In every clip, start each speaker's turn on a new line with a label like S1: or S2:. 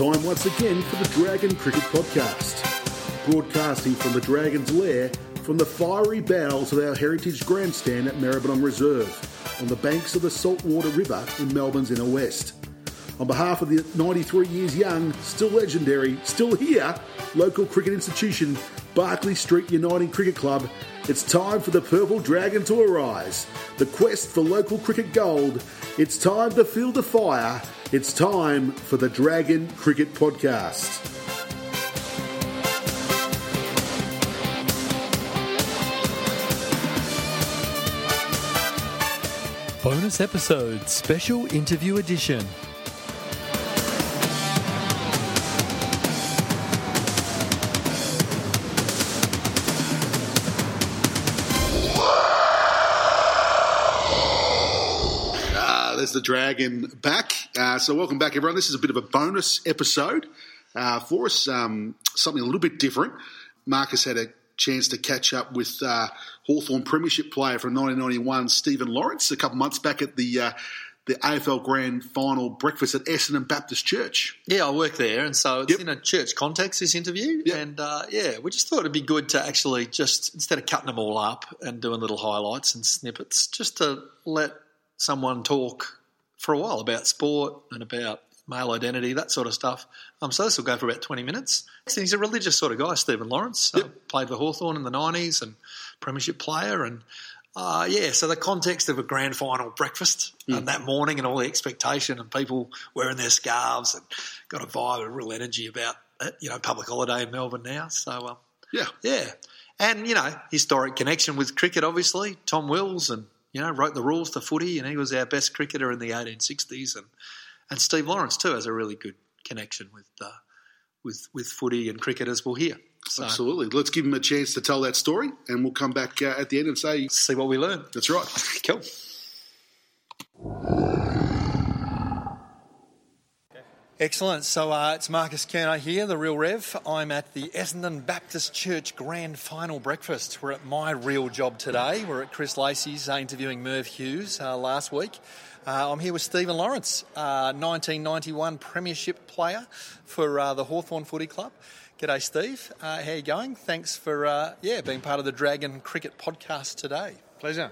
S1: Time once again for the Dragon Cricket Podcast. Broadcasting from the Dragon's Lair from the fiery bowels of our heritage grandstand at Maribyrnong Reserve on the banks of the Saltwater River in Melbourne's inner west. On behalf of the 93 years young, still legendary, still here, local cricket institution, Barkly Street Uniting Cricket Club, it's time for the Purple Dragon to arise. The quest for local cricket gold. It's time to feel the fire. It's time for the Dragon Cricket Podcast.
S2: Bonus episode, special interview edition.
S1: The Dragon back. Uh, so, welcome back, everyone. This is a bit of a bonus episode uh, for us, um, something a little bit different. Marcus had a chance to catch up with uh, Hawthorn Premiership player from 1991, Stephen Lawrence, a couple months back at the uh, the AFL Grand Final breakfast at Essendon Baptist Church.
S3: Yeah, I work there, and so it's
S1: Yep.
S3: in a church context. This interview,
S1: Yep.
S3: and uh, yeah, we just thought it'd be good to actually just instead of cutting them all up and doing little highlights and snippets, just to let someone talk for a while about sport and about male identity, that sort of stuff. Um, so this will go for about twenty minutes. So he's a religious sort of guy, Stephen Lawrence. Uh, played for Hawthorn in the nineties and premiership player and. Uh, yeah, so the context of a grand final breakfast and that morning and all the expectation and people wearing their scarves and got a vibe of real energy about it, you know public holiday in Melbourne now. So um,
S1: Yeah.
S3: yeah, and you know historic connection with cricket. Obviously, Tom Wills and you know wrote the rules to footy, and he was our best cricketer in the 1860s, and and Steve Lawrence too has a really good connection with uh, with with footy and cricket as we'll hear. So
S1: Absolutely. Let's give him a chance to tell that story, and we'll come back uh, at the end and say,
S3: see what we learn.
S1: that's right.
S3: Cool.
S2: Excellent. So uh, it's Marcus Kerno here, the Real Rev. I'm at the Essendon Baptist Church Grand Final Breakfast. We're at my real job today. We're at Chris Lacey's uh, interviewing Merv Hughes uh, last week. Uh, I'm here with Stephen Lawrence, uh, 1991 Premiership player for uh, the Hawthorn Footy Club. G'day, Steve. Uh, how you going? Thanks for uh, yeah being part of the Dragon Cricket Podcast today.
S4: Pleasure.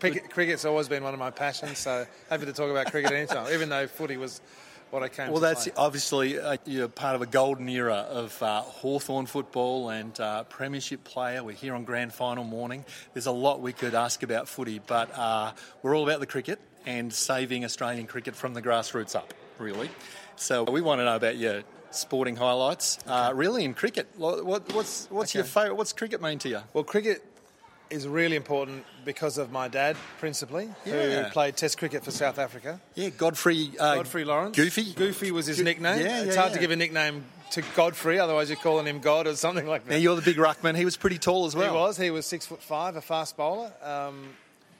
S4: Cricket, cricket's always been one of my passions, so happy to talk about cricket anytime, even though footy was what I came
S2: Well, that's
S4: play.
S2: obviously uh, you're part of a golden era of uh, Hawthorn football and uh, Premiership player. We're here on Grand Final morning. There's a lot we could ask about footy, but uh, we're all about the cricket and saving Australian cricket from the grassroots up, really. So we want to know about your sporting highlights, uh, really in cricket. What, what- what's what's your favourite? What's cricket mean to you?
S4: Well, cricket is really important because of my dad, principally,
S2: Yeah.
S4: who played Test cricket for South Africa.
S2: Yeah, Godfrey. Uh,
S4: Godfrey Lawrence.
S2: Goofy.
S4: Goofy was his
S2: Go-
S4: nickname.
S2: yeah,
S4: it's
S2: yeah,
S4: hard
S2: yeah.
S4: to give a nickname to Godfrey, otherwise you're calling him God or something like that.
S2: Now you're the big ruckman. He was pretty tall as well.
S4: He was. He was six foot five, a fast bowler. Um,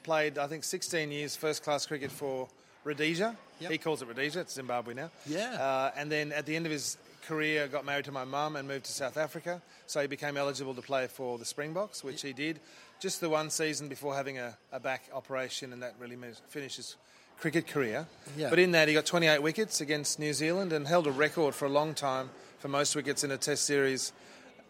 S4: played, I think, 16 years first class cricket for Rhodesia.
S2: Yep.
S4: He calls it Rhodesia. It's Zimbabwe now.
S2: Yeah.
S4: Uh, and then at the end of his career, got married to my mum and moved to South Africa. So he became eligible to play for the Springboks, which he did just the one season before having a, a back operation, and that really his cricket career.
S2: Yeah.
S4: But in that, he got 28 wickets against New Zealand and held a record for a long time for most wickets in a Test series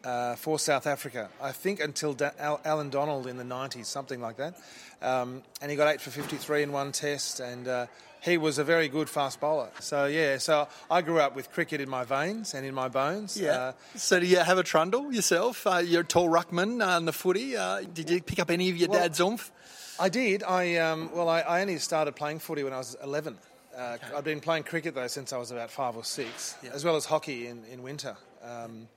S4: uh, for South Africa. I think until da- Al- Alan Donald in the 90s, something like that. Um, and he got eight for 53 in one Test, and uh, he was a very good fast bowler. So yeah, so I grew up with cricket in my veins and in my bones.
S2: Yeah.
S4: Uh,
S2: so do you have a trundle yourself? Uh, you're a tall ruckman uh, in the footy. Uh, did you pick up any of your
S4: Well-
S2: dad's oomph?
S4: I did. I um, well, I, I only started playing footy when I was 11. Uh, I've been playing cricket though since I was about five or six, as well as hockey in in winter. Um,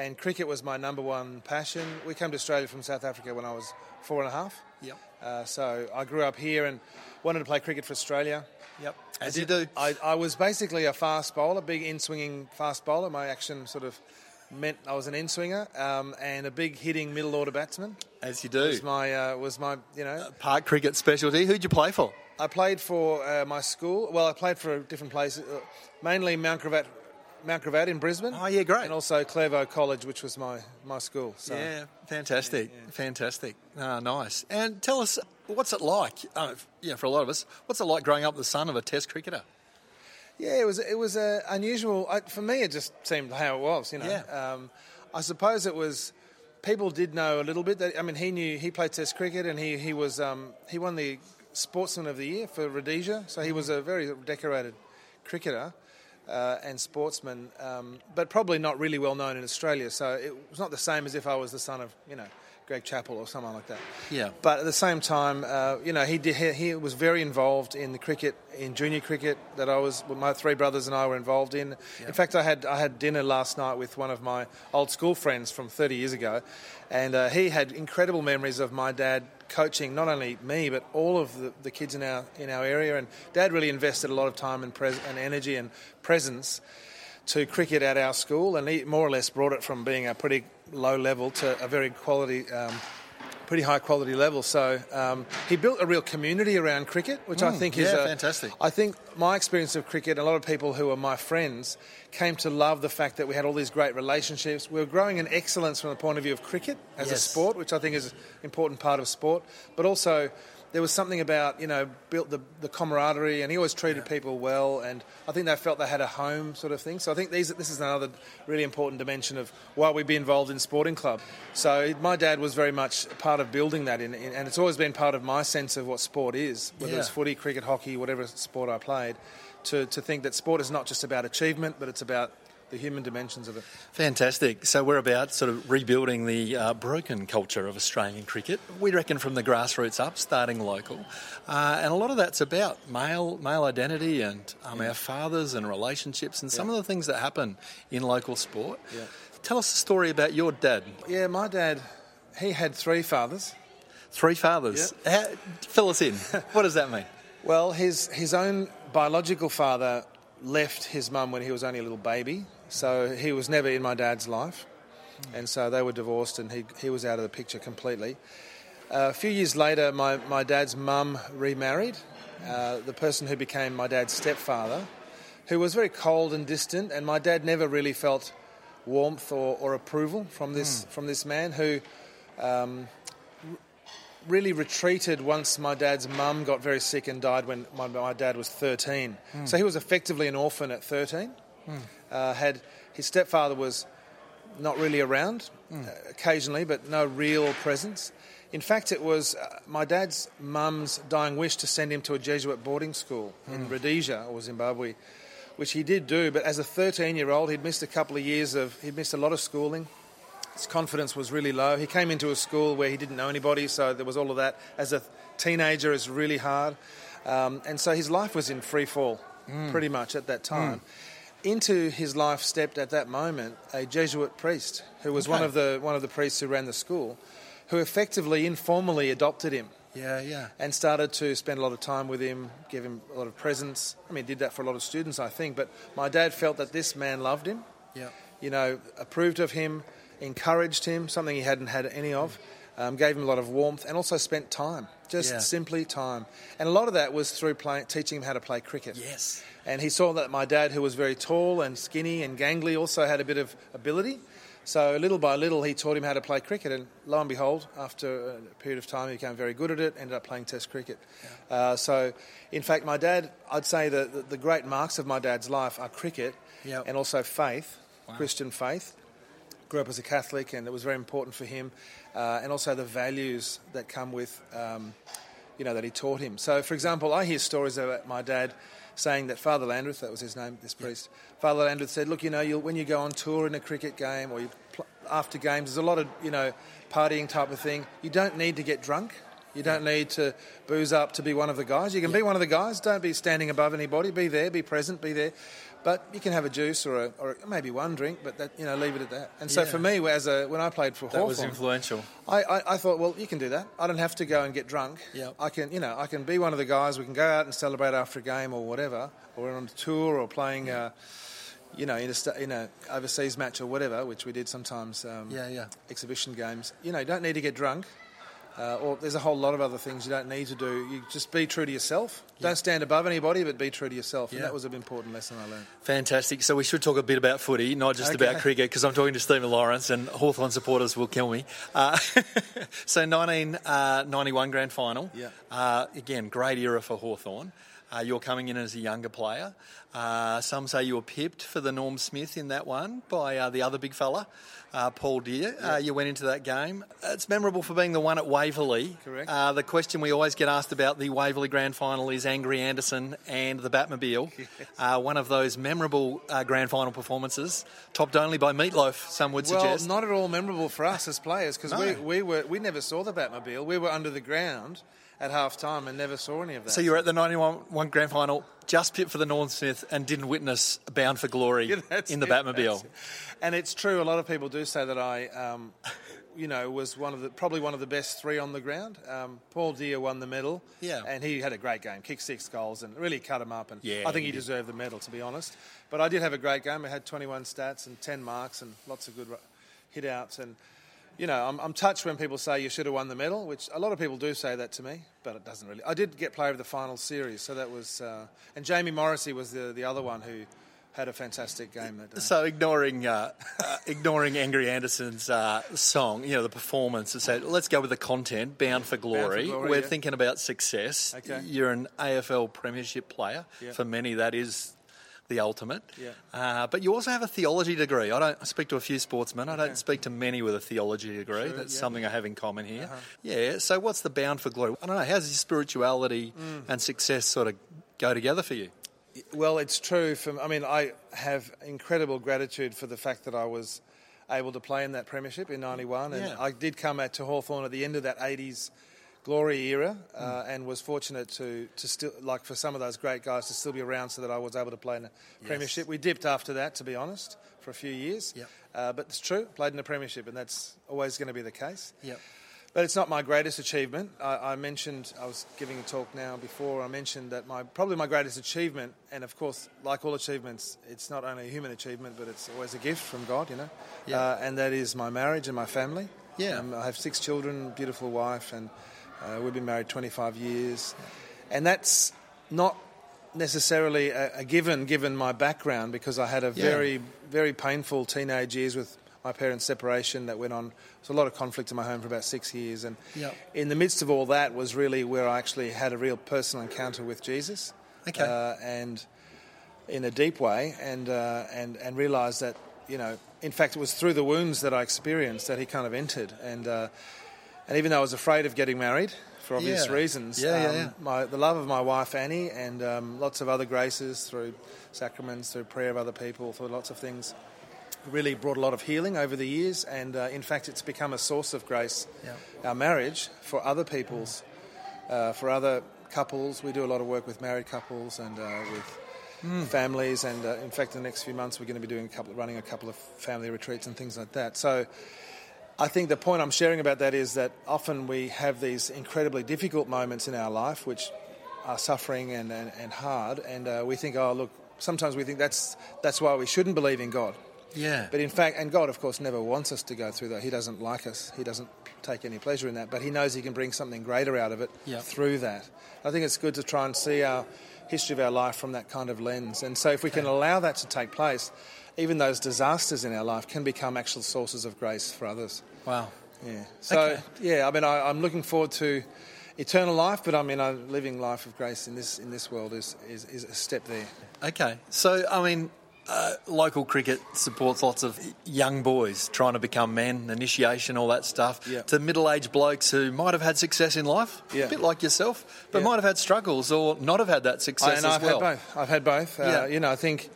S4: and cricket was my number one passion. We came to Australia from South Africa when I was four and a half.
S2: Yep.
S4: Uh, so I grew up here and wanted to play cricket for Australia.
S2: Yep.
S4: I
S2: As you do.
S4: I, I was basically a fast bowler, big in-swinging fast bowler. My action sort of meant I was an in-swinger um, and a big hitting middle order batsman.
S2: As you do.
S4: Was my uh, was my you know
S2: Park cricket specialty. Who'd you play for?
S4: I played for uh, my school. Well, I played for different places, uh, mainly Mount Gravatt, Mount Gravatt in Brisbane.
S2: Oh, yeah, great.
S4: And also Clairvaux College, which was my, my school. So.
S2: Yeah, fantastic, fantastic. Ah, nice. And tell us, what's it like? Uh, yeah, for a lot of us, what's it like growing up the son of a Test cricketer?
S4: Yeah, it was it was uh, unusual. I, for me, it just seemed how it was. You know,
S2: Yeah.
S4: um, I suppose it was. People did know a little bit. That, I mean, he knew he played Test cricket, and he he was um, he won the Sportsman of the Year for Rhodesia. So he was a very decorated cricketer uh, and sportsman, um, but probably not really well known in Australia. So it was not the same as if I was the son of you know Greg Chappell or someone like that.
S2: Yeah.
S4: But at the same time, uh, you know, he did, he, he was very involved in the cricket, in junior cricket that I was, my three brothers and I were involved in. In fact, I had I had dinner last night with one of my old school friends from 30 years ago, and uh, he had incredible memories of my dad coaching not only me but all of the, the kids in our in our area. And Dad really invested a lot of time and, pres- and energy and presence to cricket at our school, and he more or less brought it from being a pretty low level to a very quality, um, pretty high quality level. So um, he built a real community around cricket, which I think is
S2: Mm, yeah,
S4: a-
S2: fantastic.
S4: I think my experience of cricket, a lot of people who are my friends came to love the fact that we had all these great relationships. We were growing in excellence from the point of view of cricket as a sport, which I think is an important part of sport, but also there was something about you know built the, the camaraderie, and he always treated people well, and I think they felt they had a home sort of thing. So I think these, this is another really important dimension of why we'd be involved in sporting club. So my dad was very much part of building that, in, in, and it's always been part of my sense of what sport is, whether it's footy, cricket, hockey, whatever sport I played. To, to think that sport is not just about achievement, but it's about the human dimensions of it.
S2: Fantastic. So we're about sort of rebuilding the uh, broken culture of Australian cricket. We reckon from the grassroots up, starting local, uh, and a lot of that's about male male identity and um, our fathers and relationships and some of the things that happen in local sport.
S4: Yeah.
S2: Tell us a story about your dad.
S4: Yeah, my dad, he had three fathers.
S2: Three fathers. How, fill us in. what does that mean?
S4: Well, his his own biological father left his mum when he was only a little baby, so he was never in my dad's life, and so they were divorced, and he he was out of the picture completely. Uh, a few years later, my, my dad's mum remarried, uh, the person who became my dad's stepfather, who was very cold and distant, and my dad never really felt warmth or, or approval from this from this man who um, really retreated once my dad's mum got very sick and died when my, my dad was 13. So he was effectively an orphan at 13. Uh, had his stepfather was not really around, uh, occasionally, but no real presence. In fact, it was uh, my dad's mum's dying wish to send him to a Jesuit boarding school in Rhodesia or Zimbabwe, which he did do. But as a 13-year-old, he'd missed a couple of years of he'd missed a lot of schooling. His confidence was really low. He came into a school where he didn't know anybody, so there was all of that. As a teenager, is really hard, um, and so his life was in free fall, pretty much at that time. Into his life stepped at that moment a Jesuit priest who was one of the one of the priests who ran the school, who effectively informally adopted him
S2: Yeah, yeah.
S4: and started to spend a lot of time with him, give him a lot of presents. I mean, did that for a lot of students, I think. But my dad felt that this man loved him,
S2: Yeah.
S4: you know, approved of him, encouraged him, something he hadn't had any of, um, gave him a lot of warmth, and also spent time, just
S2: Yeah.
S4: simply time. And a lot of that was through playing, teaching him how to play cricket.
S2: Yes.
S4: And he saw that my dad, who was very tall and skinny and gangly, also had a bit of ability. So little by little, he taught him how to play cricket, and lo and behold, after a period of time, he became very good at it. Ended up playing Test cricket. Uh, so, in fact, my dad, I'd say that the, great marks of my dad's life are cricket
S2: Yep.
S4: and also faith, Christian faith. Grew up as a Catholic, and it was very important for him, uh, and also the values that come with, um, you know, that he taught him. So, for example, I hear stories about my dad saying that Father Landreth, that was his name, this priest, Father Landreth said, "Look, you know, you'll, when you go on tour in a cricket game or you pl- after games, there's a lot of, you know, partying type of thing. You don't need to get drunk." You don't need to booze up to be one of the guys. You can be one of the guys. Don't be standing above anybody. Be there. Be present. Be there. But you can have a juice or, a, or maybe one drink, but that, you know, leave it at that. And so
S2: Yeah.
S4: for me, as a, when I played for
S2: That was
S4: Hawthorn,
S2: influential.
S4: I, I, I thought, well, you can do that. I don't have to go and get drunk.
S2: Yep.
S4: I can, you know, I can be one of the guys. We can go out and celebrate after a game or whatever, or on a tour or playing, uh, you know, in a, in a overseas match or whatever, which we did sometimes. Um,
S2: Yeah, yeah.
S4: Exhibition games. You know, you don't need to get drunk. Uh, or there's a whole lot of other things you don't need to do. You just be true to yourself. Don't stand above anybody, but be true to yourself. And
S2: Yeah.
S4: that was an important lesson I learned.
S2: Fantastic. So we should talk a bit about footy, not just
S4: Okay.
S2: about cricket, because I'm talking to Stephen Lawrence and Hawthorn supporters will kill me. Uh, so 1991 grand final.
S4: Yeah.
S2: Uh, again, great era for Hawthorn. Uh, you're coming in as a younger player. Uh, some say you were pipped for the Norm Smith in that one by uh, the other big fella, uh, Paul Dear. Uh, you went into that game. It's memorable for being the one at Waverley.
S4: Correct.
S2: Uh, the question we always get asked about the Waverley Grand Final is Angry Anderson and the Batmobile. Uh, one of those memorable uh, Grand Final performances, topped only by Meatloaf, some would
S4: Well,
S2: suggest.
S4: not at all memorable for us as players because
S2: No.
S4: we, we were we never saw the Batmobile. We were under the ground at half time and never saw any of that.
S2: So you were at the 91 one Grand Final, just pit for the Norm Smith, and didn't witness Bound for Glory
S4: Yeah,
S2: in the
S4: it,
S2: Batmobile.
S4: it. And it's true. A lot of people do say that I, um, you know, was one of the probably one of the best three on the ground. Um, Paul Dear won the medal.
S2: Yeah.
S4: and he had a great game. Kicked six goals and really cut him up. And
S2: Yeah,
S4: I think
S2: he
S4: he deserved the medal to be honest. But I did have a great game. I had 21 stats and 10 marks and lots of good hit outs and. You know, I'm, I'm touched when people say you should have won the medal, which a lot of people do say that to me, but it doesn't really. I did get player of the final series, so that was. Uh, and Jamie Morrissey was the, the other one who had a fantastic game that day.
S2: So ignoring uh, uh, ignoring Angry Anderson's uh, song, you know, the performance, and let's go with the content. Bound for glory.
S4: Glory,
S2: We're
S4: yeah.
S2: thinking about success.
S4: Okay.
S2: You're an AFL Premiership player.
S4: Yeah.
S2: For many, that is the ultimate.
S4: Yeah.
S2: Uh, but you also have a theology degree. I don't I speak to a few sportsmen. I don't speak to many with a theology degree.
S4: Sure,
S2: That's
S4: yeah. Uh-huh.
S2: something I have in common here. Yeah. So what's the bound for glory? I don't know. How does your spirituality
S4: Mm.
S2: and success sort of go together for you?
S4: Well, it's true. For I mean, I have incredible gratitude for the fact that I was able to play in that premiership in '91, and
S2: Yeah.
S4: I did come out to Hawthorn at the end of that '80s glory era, uh, and was fortunate to to still like for some of those great guys to still be around, so that I was able to play in a premiership. We dipped after that, to be honest, for a few years.
S2: Yep.
S4: Uh, but it's true, played in the premiership, and that's always going to be the case.
S2: Yep.
S4: But it's not my greatest achievement. I, I mentioned I was giving a talk now before. I mentioned that my probably my greatest achievement, and of course, like all achievements, it's not only a human achievement, but it's always a gift from God, you know.
S2: Yeah.
S4: Uh, and that is my marriage and my family.
S2: Yeah.
S4: Um, I have six children, beautiful wife, and uh, we've been married 25 years. And that's not necessarily a, a given, given my background, because I had a
S2: Yeah.
S4: very, very painful teenage years with my parents' separation that went on. There was a lot of conflict in my home for about six years, and
S2: Yep.
S4: in the midst of all that was really where I actually had a real personal encounter with Jesus,
S2: Okay.
S4: uh, and in a deep way, and uh, and and realised that you know, in fact, it was through the wounds that I experienced that He kind of entered, and uh, and even though I was afraid of getting married for obvious
S2: Yeah.
S4: reasons,
S2: Yeah,
S4: um,
S2: yeah.
S4: My, the love of my wife Annie, and um, lots of other graces through sacraments, through prayer of other people, through lots of things. Really brought a lot of healing over the years, and uh, in fact, it's become a source of grace. Our marriage for other people's, uh, for other couples. We do a lot of work with married couples and uh, with families, and uh, in fact, in the next few months, we're going to be doing a couple, running a couple of family retreats and things like that. So, I think the point I'm sharing about that is that often we have these incredibly difficult moments in our life, which are suffering and, and, and hard, and uh, we think, oh, look. Sometimes we think that's that's why we shouldn't believe in God.
S2: Yeah.
S4: But in fact, and God, of course, never wants us to go through that. He doesn't like us. He doesn't take any pleasure in that. But He knows He can bring something greater out of it
S2: Yep.
S4: through that. I think it's good to try and see our history of our life from that kind of lens. And so, if we can allow that to take place, even those disasters in our life can become actual sources of grace for others.
S2: wow.
S4: Yeah. So,
S2: Okay.
S4: yeah, I mean, I, I'm looking forward to eternal life, but I mean, uh, living life of grace in this in this world is, is, is a step there.
S2: Okay, so I mean, uh, local cricket supports lots of young boys trying to become men, initiation, all that stuff.
S4: Yeah.
S2: To middle-aged blokes who might have had success in life,
S4: Yeah.
S2: a bit like yourself, but
S4: Yeah.
S2: might have had struggles or not have had that
S4: I,
S2: success
S4: and
S2: as
S4: I've
S2: well.
S4: had both. I've had both. Uh,
S2: Yeah.
S4: You know, I think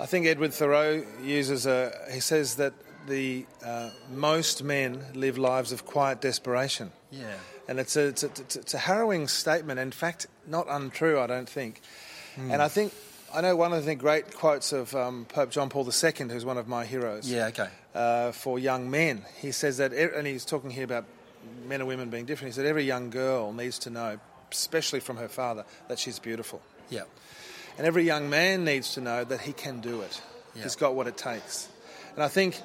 S4: I think Edward Thoreau uses a. He says that the uh, most men live lives of quiet desperation,
S2: Yeah.
S4: and it's a, it's, a, it's a- harrowing statement. In fact, not untrue. I don't think.
S2: Hmm.
S4: And I think I know one of the great quotes of um, Pope John Paul II, who's one of my heroes.
S2: Yeah. Okay.
S4: uh, for young men. He says that, and he's talking here about men and women being different. He said every young girl needs to know, especially from her father, that she's beautiful.
S2: Yeah.
S4: And every young man needs to know that he can do it.
S2: Yeah.
S4: He's got what it takes. And I think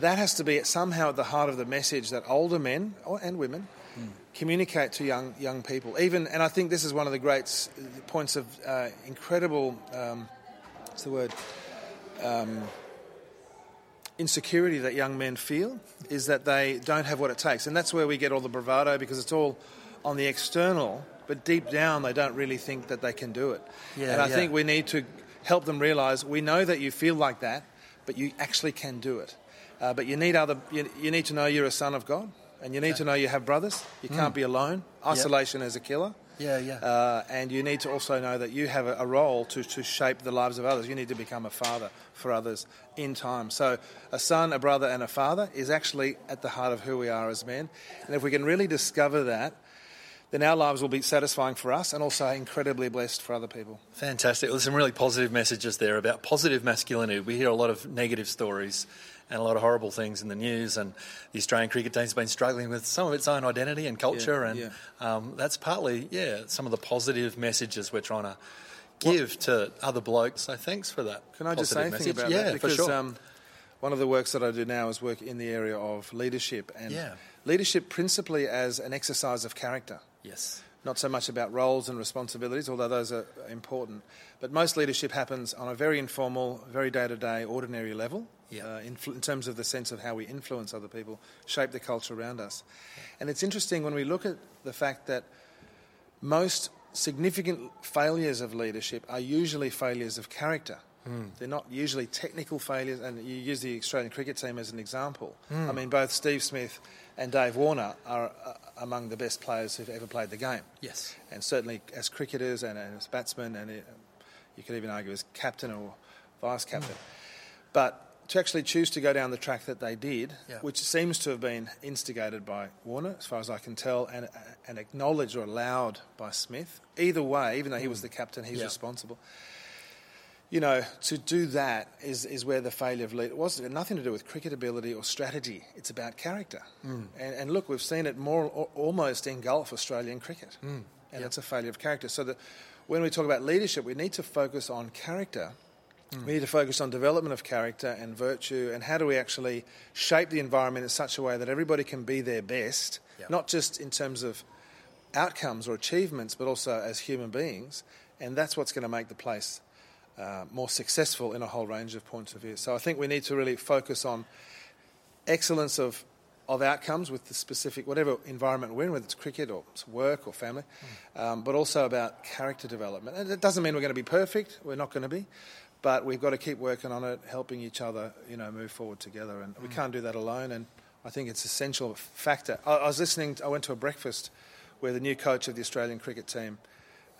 S4: that has to be somehow at the heart of the message that older men and women communicate to young young people. Even, and I think this is one of the great points of uh, incredible. Um, what's the word? Um, insecurity that young men feel is that they don't have what it takes, and that's where we get all the bravado because it's all on the external. But deep down they don't really think that they can do it.
S2: Yeah,
S4: and I
S2: yeah.
S4: think we need to help them realise we know that you feel like that, but you actually can do it. Uh, but you need other. You, you need to know you're a son of God, and you need to know you have brothers. You can't be alone. Isolation is a killer.
S2: Yeah, yeah.
S4: Uh, and you need to also know that you have a, a role to, to shape the lives of others. You need to become a father for others in time. So, a son, a brother, and a father is actually at the heart of who we are as men. And if we can really discover that, then our lives will be satisfying for us and also incredibly blessed for other people.
S2: Fantastic. Well, there's some really positive messages there about positive masculinity. We hear a lot of negative stories and a lot of horrible things in the news, and the Australian cricket team's been struggling with some of its own identity and culture,
S4: Yeah,
S2: and
S4: yeah.
S2: Um, that's partly, yeah, some of the positive messages we're trying to give to other blokes. So thanks for that.
S4: Can I just say anything
S2: message.
S4: about
S2: yeah,
S4: that? Because
S2: for sure.
S4: um, one of the works that I do now is work in the area of leadership and
S2: Yeah.
S4: leadership principally as an exercise of character.
S2: Yes.
S4: not so much about roles and responsibilities, although those are important. But most leadership happens on a very informal, very day to day, ordinary level
S2: Yeah.
S4: uh, influ- in terms of the sense of how we influence other people, shape the culture around us. And it's interesting when we look at the fact that most significant failures of leadership are usually failures of character. They're not usually technical failures, and you use the Australian cricket team as an example. I mean, both Steve Smith and Dave Warner are among the best players who've ever played the game.
S2: Yes.
S4: And certainly as cricketers and, as batsmen, and uh, you could even argue as captain or vice captain. Hmm. But to actually choose to go down the track that they did,
S2: Yeah.
S4: which seems to have been instigated by Warner, as far as I can tell, and, uh, and acknowledged or allowed by Smith. Either way, even though he was hmm. the captain, he's
S2: Yeah.
S4: responsible. You know, to do that is, is where the failure of lead. Was. It was nothing to do with cricket ability or strategy. It's about character. Mm. And, and look, we've seen it more al- almost engulf Australian cricket, mm. and it's a failure of character. So that when we talk about leadership, we need to focus on character. Mm. We need to focus on development of character and virtue, and how do we actually shape the environment in such a way that everybody can be their best,
S2: Yeah.
S4: not just in terms of outcomes or achievements, but also as human beings. And that's what's going to make the place uh, more successful in a whole range of points of view. So I think we need to really focus on excellence of of outcomes with the specific whatever environment we're in, whether it's cricket or it's work or family, um, but also about character development. And it doesn't mean we're going to be perfect. We're not going to be, but we've got to keep working on it, helping each other, you know, move forward together. And we can't do that alone. And I think it's an essential factor. I, I was listening. I went to a breakfast where the new coach of the Australian cricket team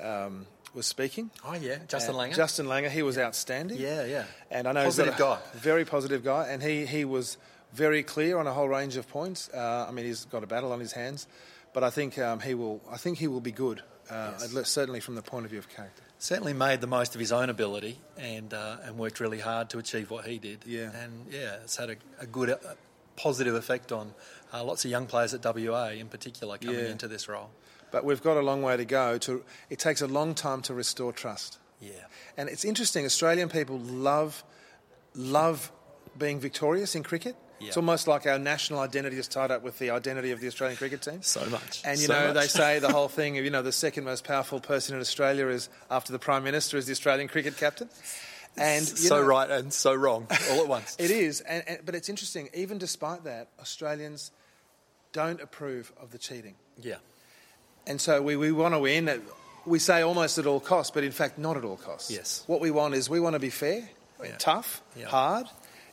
S4: um, was speaking.
S2: Oh, yeah. Justin Langer.
S4: Justin Langer, he was outstanding.
S2: Yeah, yeah.
S4: And I know
S2: Positive
S4: he's got
S2: guy.
S4: a very positive guy, and he, he was very clear on a whole range of points. Uh, I mean, he's got a battle on his hands, but I think um, he will. I think he will be good. Uh,
S2: Yes.
S4: Certainly from the point of view of character.
S2: certainly made the most of his own ability and uh, and worked really hard to achieve what he did.
S4: Yeah.
S2: and yeah, it's had a, a good, uh positive effect on uh, lots of young players at WA in particular coming
S4: Yeah.
S2: into this role.
S4: But we've got a long way to go. To it takes a long time to restore trust.
S2: Yeah,
S4: And it's interesting. Australian people love love being victorious in cricket.
S2: Yeah.
S4: It's almost like our national identity is tied up with the identity of the Australian cricket team.
S2: so much.
S4: And you
S2: So
S4: know, they say the whole thing of you know the second most powerful person in Australia is after the prime minister is the Australian cricket captain. And you
S2: so
S4: know,
S2: right and so wrong all at once.
S4: it is. And, and but it's interesting. Even despite that, Australians don't approve of the cheating,
S2: yeah,
S4: and so we, we want to win. At, we say almost at all costs, but in fact not at all costs.
S2: Yes.
S4: What we want is we want to be fair,
S2: Yeah.
S4: tough,
S2: Yeah.
S4: hard,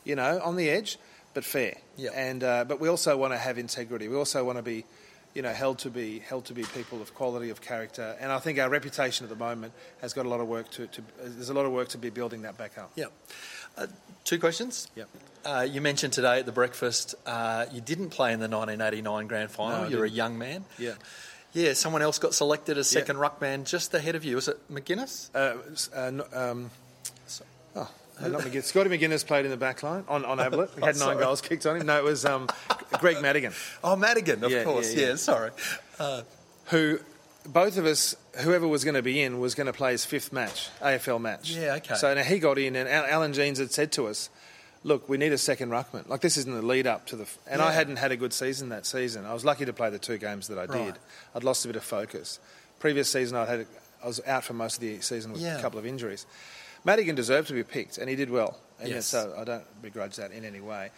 S4: you know, on the edge, but fair.
S2: Yeah.
S4: And uh, but we also want to have integrity. We also want to be, you know, held to be held to be people of quality of character. And I think our reputation at the moment has got a lot of work to. to there's a lot of work to be building that back up.
S2: yeah. Uh, two questions.
S4: Yep.
S2: Uh, you mentioned today at the breakfast uh, you didn't play in the 1989 grand final.
S4: No,
S2: You're a young man.
S4: Yeah.
S2: Yeah, someone else got selected as
S4: Yeah.
S2: second ruckman just ahead of you. Was it Maginness?
S4: Uh, uh, no- um, oh, not Maginness. Scotty Maginness played in the back line on, on Ablett. He had
S2: Oh,
S4: nine
S2: sorry.
S4: goals kicked on him. No, it was um, Greg Madigan,
S2: Oh, Madigan, of
S4: Yeah,
S2: course.
S4: yeah,
S2: Yeah,
S4: yeah.
S2: sorry.
S4: who both of us, whoever was going to be in, was going to play his fifth match, AFL match.
S2: Yeah, okay.
S4: So now he got in, and Alan Jeans had said to us, look, we need a second ruckman. Like, this isn't the lead up to the... F-. And I hadn't had a good season that season. I was lucky to play the two games that I did.
S2: Right.
S4: I'd lost a bit of focus. Previous season, I'd had... I was out for most of the season with
S2: Yeah.
S4: a couple of injuries. Madigan deserved to be picked, and he did well. And
S2: Yes.
S4: so I don't begrudge that in any way.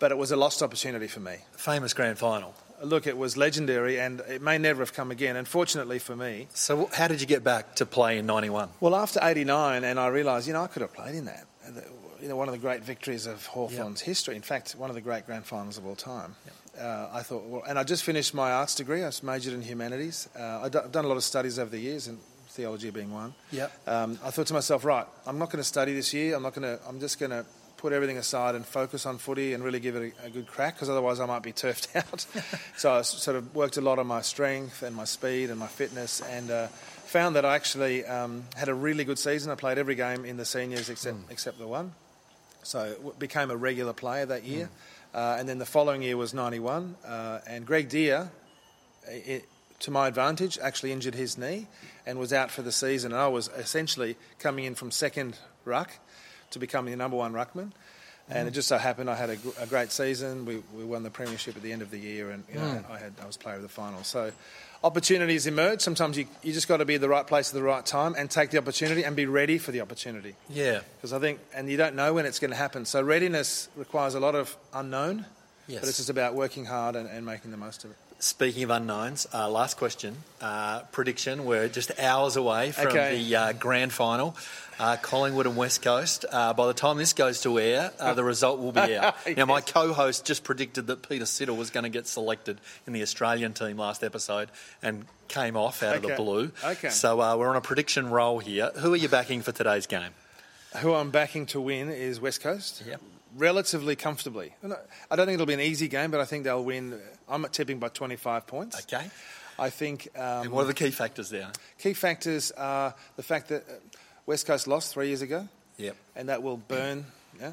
S4: But it was a lost opportunity for me.
S2: Famous grand final.
S4: look, it was legendary, and it may never have come again. Unfortunately for me,
S2: So, how did you get back to play in '91?
S4: well, after '89, and I realised, you know, I could have played in that. You know, one of the great victories of Hawthorn's history. In fact, one of the great grand finals of all time. Uh, I thought, well, and I just finished my arts degree. I majored in humanities. Uh, I've do- done a lot of studies over the years, and theology being one.
S2: Yep.
S4: Um, I thought to myself, right, I'm not going to study this year. I'm not going to. I'm just going to put everything aside and focus on footy and really give it a, a good crack because otherwise I might be turfed out. so I sort of worked a lot on my strength and my speed and my fitness and uh, found that I actually um, had a really good season. I played every game in the seniors except except the one. So became a regular player that year. Uh, and then the following year was 91. Uh, and Greg Dear, i to my advantage, actually injured his knee and was out for the season. And I was essentially coming in from second ruck to becoming the number one ruckman. And it just so happened I had a, a great season. We, we won the premiership at the end of the year, and you know, mm. I had I was player of the final. So opportunities emerge. Sometimes you you just got to be at the right place at the right time and take the opportunity and be ready for the opportunity
S2: Yeah.
S4: because I think, and you don't know when it's going to happen. So readiness requires a lot of unknown,
S2: Yes.
S4: but it's just about working hard and, and making the most of it.
S2: Speaking of unknowns, uh, last question. Uh, prediction. We're just hours away from
S4: Okay.
S2: the uh, grand final. Uh, Collingwood and West Coast. Uh, by the time this goes to air, uh, the result will be out. Now, my co host just predicted that Peter Siddle was going to get selected in the Australian team last episode and came off out of the blue.
S4: Okay.
S2: So uh, we're on a prediction roll here. Who are you backing for today's game?
S4: Who I'm backing to win is West Coast.
S2: Yep.
S4: Relatively comfortably. I don't think it'll be an easy game, but I think they'll win. I'm tipping by 25 points.
S2: Okay.
S4: I think um,
S2: And what are the key factors there?
S4: key factors are the fact that uh, West Coast lost three years ago.
S2: Yep.
S4: and that will burn. Yeah,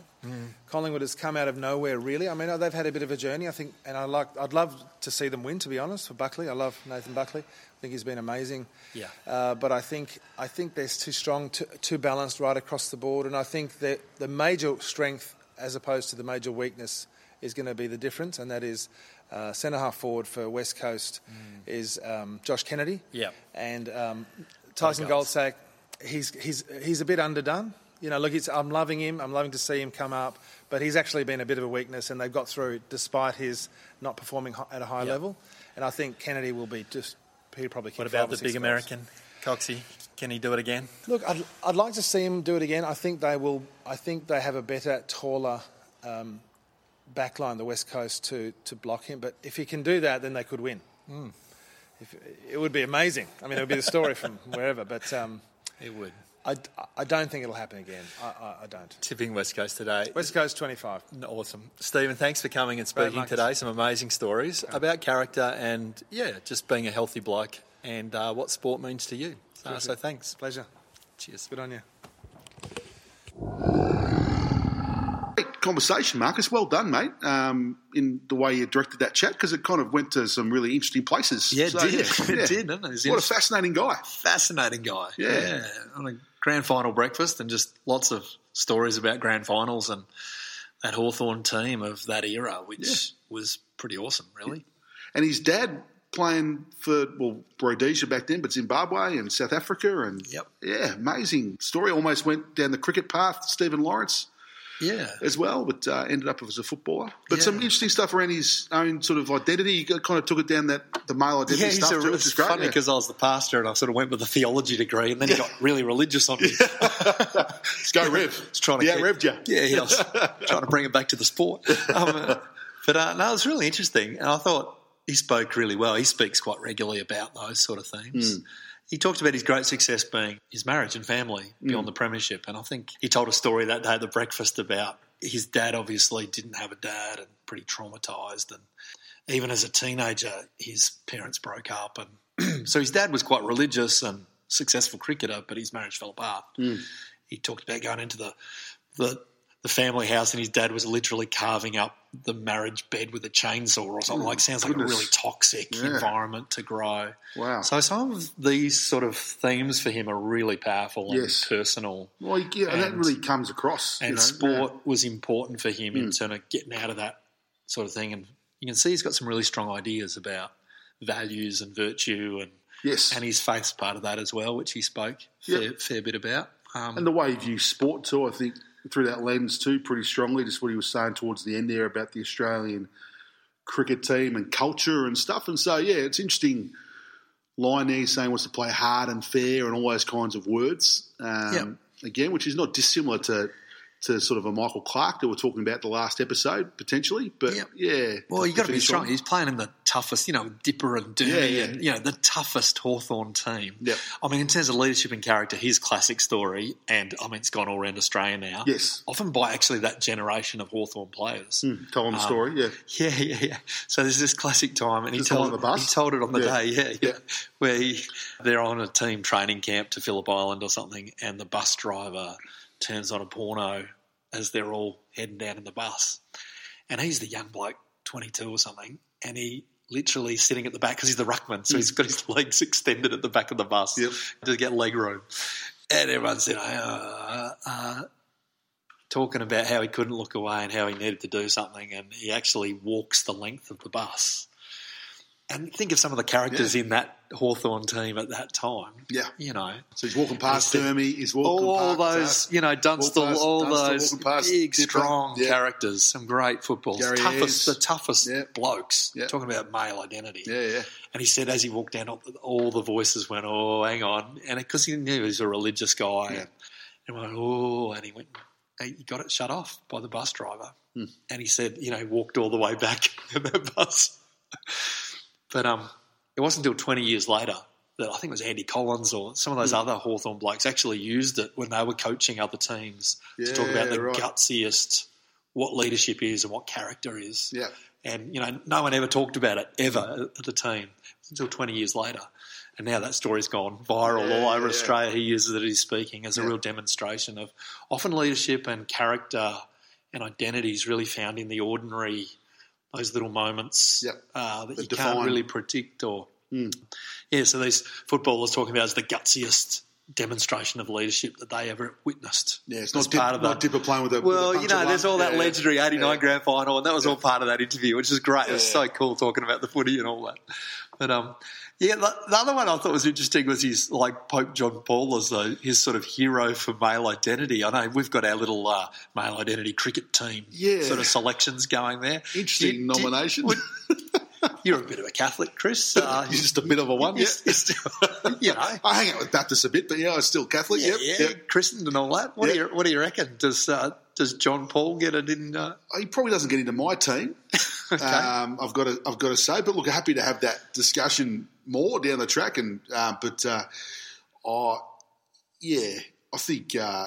S4: Collingwood has come out of nowhere. Really, I mean, they've had a bit of a journey. I think, and I like. I'd love to see them win. To be honest, for Buckley, I love Nathan Buckley. I think he's been amazing.
S2: Yeah.
S4: Uh, but I think I think they're too strong, too, too balanced right across the board, and I think that the major strength, as opposed to the major weakness, is going to be the difference, and that is. Uh, centre half forward for West Coast is um, Josh Kennedy.
S2: Yep.
S4: And um, Tyson
S2: goals.
S4: Goldsack, he's, he's, he's a bit underdone. You know, look, it's, I'm loving him. I'm loving to see him come up, but he's actually been a bit of a weakness, and they've got through despite his not performing at a high
S2: Yep.
S4: level. And I think Kennedy will be just he'll probably.
S2: What about the big
S4: goals.
S2: American? Coxie, can he do it again?
S4: Look, I'd, I'd like to see him do it again. I think they will. I think they have a better, taller um, backline, the West Coast, to to block him. But if he can do that, then they could win.
S2: Hmm.
S4: If, it would be amazing. I mean, it would be the story from wherever. But um,
S2: It would.
S4: I, I don't think it'll happen again. I, I, I don't.
S2: Tipping West Coast today.
S4: West Coast 25.
S2: Awesome. Stephen, thanks for coming and speaking today. Some amazing stories about character and, yeah, just being a healthy bloke and uh, what sport means to you. Uh, so thanks.
S4: Pleasure.
S2: Cheers.
S4: Good on you.
S1: Great conversation, Marcus. Well done, mate. Um, in the way you directed that chat, because it kind of went to some really interesting places.
S3: Yeah, it
S1: So,
S3: did.
S1: yeah,
S3: It
S1: yeah.
S3: did, didn't it? It
S1: What a fascinating guy.
S3: fascinating guy.
S1: Yeah.
S3: On a grand final breakfast and just lots of stories about grand finals and that Hawthorn team of that era, which was pretty awesome, really.
S1: And his dad playing for well Rhodesia back then, but Zimbabwe and South Africa, and
S3: Yep.
S1: yeah, amazing story. Almost went down the cricket path, Stephen Lawrence
S3: Yeah.
S1: as well, but uh, ended up as a footballer. But
S3: Yeah.
S1: some interesting stuff around his own sort of identity. He kind of took it down that the male identity
S3: Yeah, he's
S1: stuff
S3: a,
S1: too,
S3: it's
S1: great.
S3: funny
S1: yeah.
S3: because I was the pastor and I sort of went with a theology degree and then he got really religious on me.
S1: Let's go, Rev.
S3: It's trying to
S1: yeah, Rev, you.
S3: Yeah, he was trying to bring it back to the sport. Um, uh, but uh, no, it was really interesting, and I thought he spoke really well. He speaks quite regularly about those sort of themes. Hmm. He talked about his great success being his marriage and family beyond hmm. the premiership, and I think he told a story that day at the breakfast about his dad. Obviously, didn't have a dad and pretty traumatized, and even as a teenager, his parents broke up, and so his dad was quite religious and successful cricketer, but his marriage fell apart. Hmm. He talked about going into the the the family house, and his dad was literally carving up the marriage bed with a chainsaw or something. like sounds like a really toxic
S1: Yeah.
S3: environment to grow.
S1: Wow.
S3: So some of these sort of themes for him are really powerful and
S1: Yes.
S3: personal.
S1: Well, yeah, and, that really comes across.
S3: And
S1: you know,
S3: sport was important for him
S1: Hmm.
S3: in terms of getting out of that sort of thing. And you can see he's got some really strong ideas about values and virtue, and.
S1: Yes.
S3: and his faith's part of that as well, which he spoke fair, fair bit about. Um,
S1: And the way he views sport too, I think through that lens too, pretty strongly. Just what he was saying towards the end there about the Australian cricket team and culture and stuff. And so, yeah, it's interesting line there saying wants to play hard and fair and all those kinds of words. Um,
S2: Yep.
S1: Again, which is not dissimilar to to sort of a Michael Clarke that we're talking about the last episode potentially. But
S2: Yep.
S1: yeah,
S2: Well, you got to be strong.
S1: on.
S2: He's playing in the toughest, you know, Dipper and Doomy
S1: Yeah, yeah.
S2: and, you know, the toughest Hawthorn team.
S1: Yep.
S2: I mean, in terms of leadership and character, his classic story, and I mean, it's gone all around Australia now.
S1: Yes.
S2: Often by actually that generation of Hawthorn players. Hmm.
S1: Telling the um, story, yeah.
S2: Yeah, yeah, yeah. So there's this classic time, and he
S1: Just on
S2: told
S1: the bus?
S2: he told it on the
S1: Yeah.
S2: day, yeah, yeah,
S1: Yeah.
S2: where he, they're on a team training camp to Phillip Island or something, and the bus driver turns on a porno as they're all heading down in the bus, and he's the young bloke, 22 or something, and he literally sitting at the back because he's the ruckman, so he's got his legs extended at the back of the bus
S1: Mm. Yep.
S2: to get leg room, and everyone's you know, uh, uh, talking about how he couldn't look away and how he needed to do something, and he actually walks the length of the bus. And think of some of the characters in that Hawthorn team at that time.
S1: Yeah.
S2: You know,
S1: So he's walking past
S2: He's the-
S1: Dermy, he's walking past
S2: all
S1: past
S2: those,
S1: uh,
S2: you know, Dunstall,
S1: past
S2: all
S1: Dunstall,
S2: those big, strong
S1: Yeah.
S2: characters, some great footballs.
S1: Gary
S2: toughest, the toughest
S1: Yeah.
S2: blokes.
S1: Yeah.
S2: Talking about male identity.
S1: Yeah, yeah.
S2: And he said as he walked down, all- all the voices went, "Oh, hang on," and because he knew he was a religious guy,
S1: Yeah.
S2: and went, "Oh," and he went, hey, "He got it shut off by the bus driver,"
S1: Hmm.
S2: and he said, "You know, he walked all the way back in that bus." But um, it wasn't until twenty years later that I think it was Andy Collins or some of those
S1: Hmm.
S2: other Hawthorn blokes actually used it when they were coaching other teams to talk about the
S1: right.
S2: gutsiest, what leadership is and what character is.
S1: Yeah.
S2: And you know, no one ever talked about it ever at the team until 20 years later. And now that story's gone viral
S1: Yeah,
S2: all over
S1: yeah.
S2: Australia. He uses it at his speaking as a
S1: Yeah.
S2: real demonstration of often leadership and character and identity is really found in the ordinary, those little moments
S1: Yep.
S2: uh, that
S1: That
S2: you
S1: define.
S2: can't really predict. Or
S1: Hmm.
S2: yeah, so these footballers talking about is the gutsiest demonstration of leadership that they ever witnessed.
S1: Yeah, it's not, dip,
S2: part of
S1: not
S2: that.
S1: Dipper playing with a with a
S2: Well, you know, there's all that
S1: Yeah,
S2: legendary '89
S1: yeah.
S2: grand final, and that was all part of that interview, which is great. It was so cool talking about the footy and all that. But um, yeah, the, the other one I thought was interesting was his like Pope John Paul as though his sort of hero for male identity. I know we've got our little uh, male identity cricket team
S1: Yeah.
S2: sort of selections going there.
S1: Interesting
S2: do-
S1: nomination.
S2: would- You're a bit of a Catholic, Chris. Uh,
S1: He's just a bit of a one.
S2: you
S1: Yeah.
S2: you know.
S1: I hang out with Baptists a bit, but yeah, I'm still Catholic.
S2: Yeah,
S1: yep,
S2: yeah,
S1: yep.
S2: christened and all that. What
S1: Yeah.
S2: do you What do you reckon? Does uh, Does John Paul get it in? Uh,
S1: He probably doesn't get into my team.
S2: okay.
S1: Um, I've got to, I've got to say, but look, happy to have that discussion more down the track. And uh, but uh, oh, yeah, I think uh,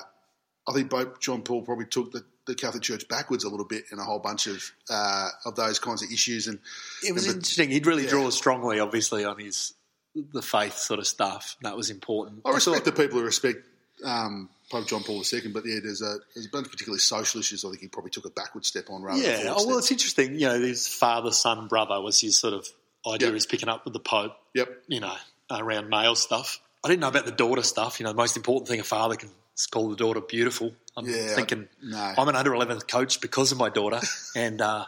S1: I think both John Paul probably took the, the Catholic Church backwards a little bit in a whole bunch of uh, of those kinds of issues. And
S2: It was
S1: but-
S2: interesting. He'd really
S1: yeah.
S2: draw strongly, obviously, on his the faith sort of stuff. That was important.
S1: I respect
S2: thought-
S1: the people who respect um, Pope John Paul II, but yeah, there's a there's a bunch of particularly social issues. I think he probably took a backward step on rather
S2: Yeah. Oh, well,
S1: step.
S2: it's interesting. You know, his father, son, brother was his sort of idea.
S1: Yep.
S2: He's picking up with the Pope.
S1: Yep.
S2: You know, around male stuff. I didn't know about the daughter stuff. You know, the most important thing a father can is call the daughter beautiful. I'm
S1: Yeah,
S2: thinking
S1: no.
S2: I'm an under 11th coach because of my daughter, and uh,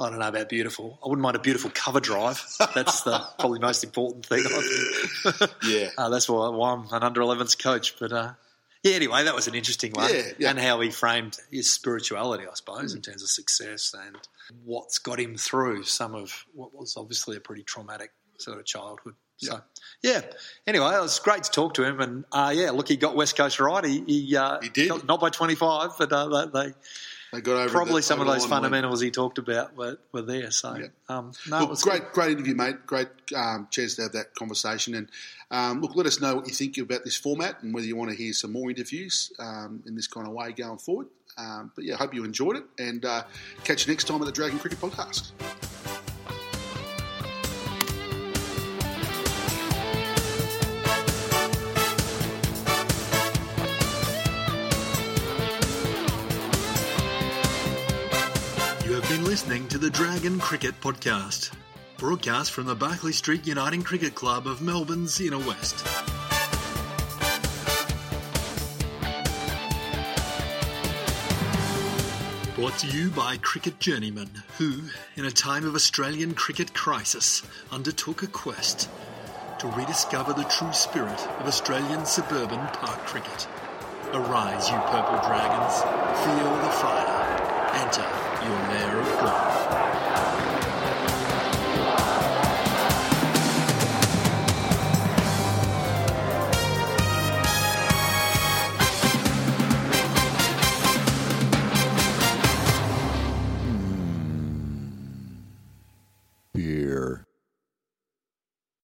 S2: I don't know about beautiful. I wouldn't mind a beautiful cover drive. That's the probably most important thing.
S1: Yeah.
S2: Uh, that's why, why I'm an under 11s coach. But uh, yeah, anyway, that was an interesting one.
S1: Yeah, yeah.
S2: And how he framed his spirituality, I suppose, in terms of success and what's got him through some of what was obviously a pretty traumatic sort of childhood. So, yeah. Anyway, it was great to talk to him. And uh, yeah, look, he got West Coast right. He, he, uh,
S1: He did.
S2: Not, not by 25, but uh, they, they
S1: got over
S2: probably
S1: the-
S2: some of
S1: over the
S2: those fundamentals he talked about were, were there. So,
S1: Yeah.
S2: um, no, it was
S1: great, great interview, mate. Great um, chance to have that conversation. And um, look, let us know what you think about this format and whether you want to hear some more interviews um, in this kind of way going forward. Um, but yeah, hope you enjoyed it, and uh, catch you next time at the Dragon Cricket Podcast.
S5: Listening to the Dragon Cricket Podcast, broadcast from the Barkly Street Uniting Cricket Club of Melbourne's Inner West. Brought to you by Cricket Journeyman, who, in a time of Australian cricket crisis, undertook a quest to rediscover the true spirit of Australian suburban park cricket. Arise, you purple dragons, feel the fire your layer of flour.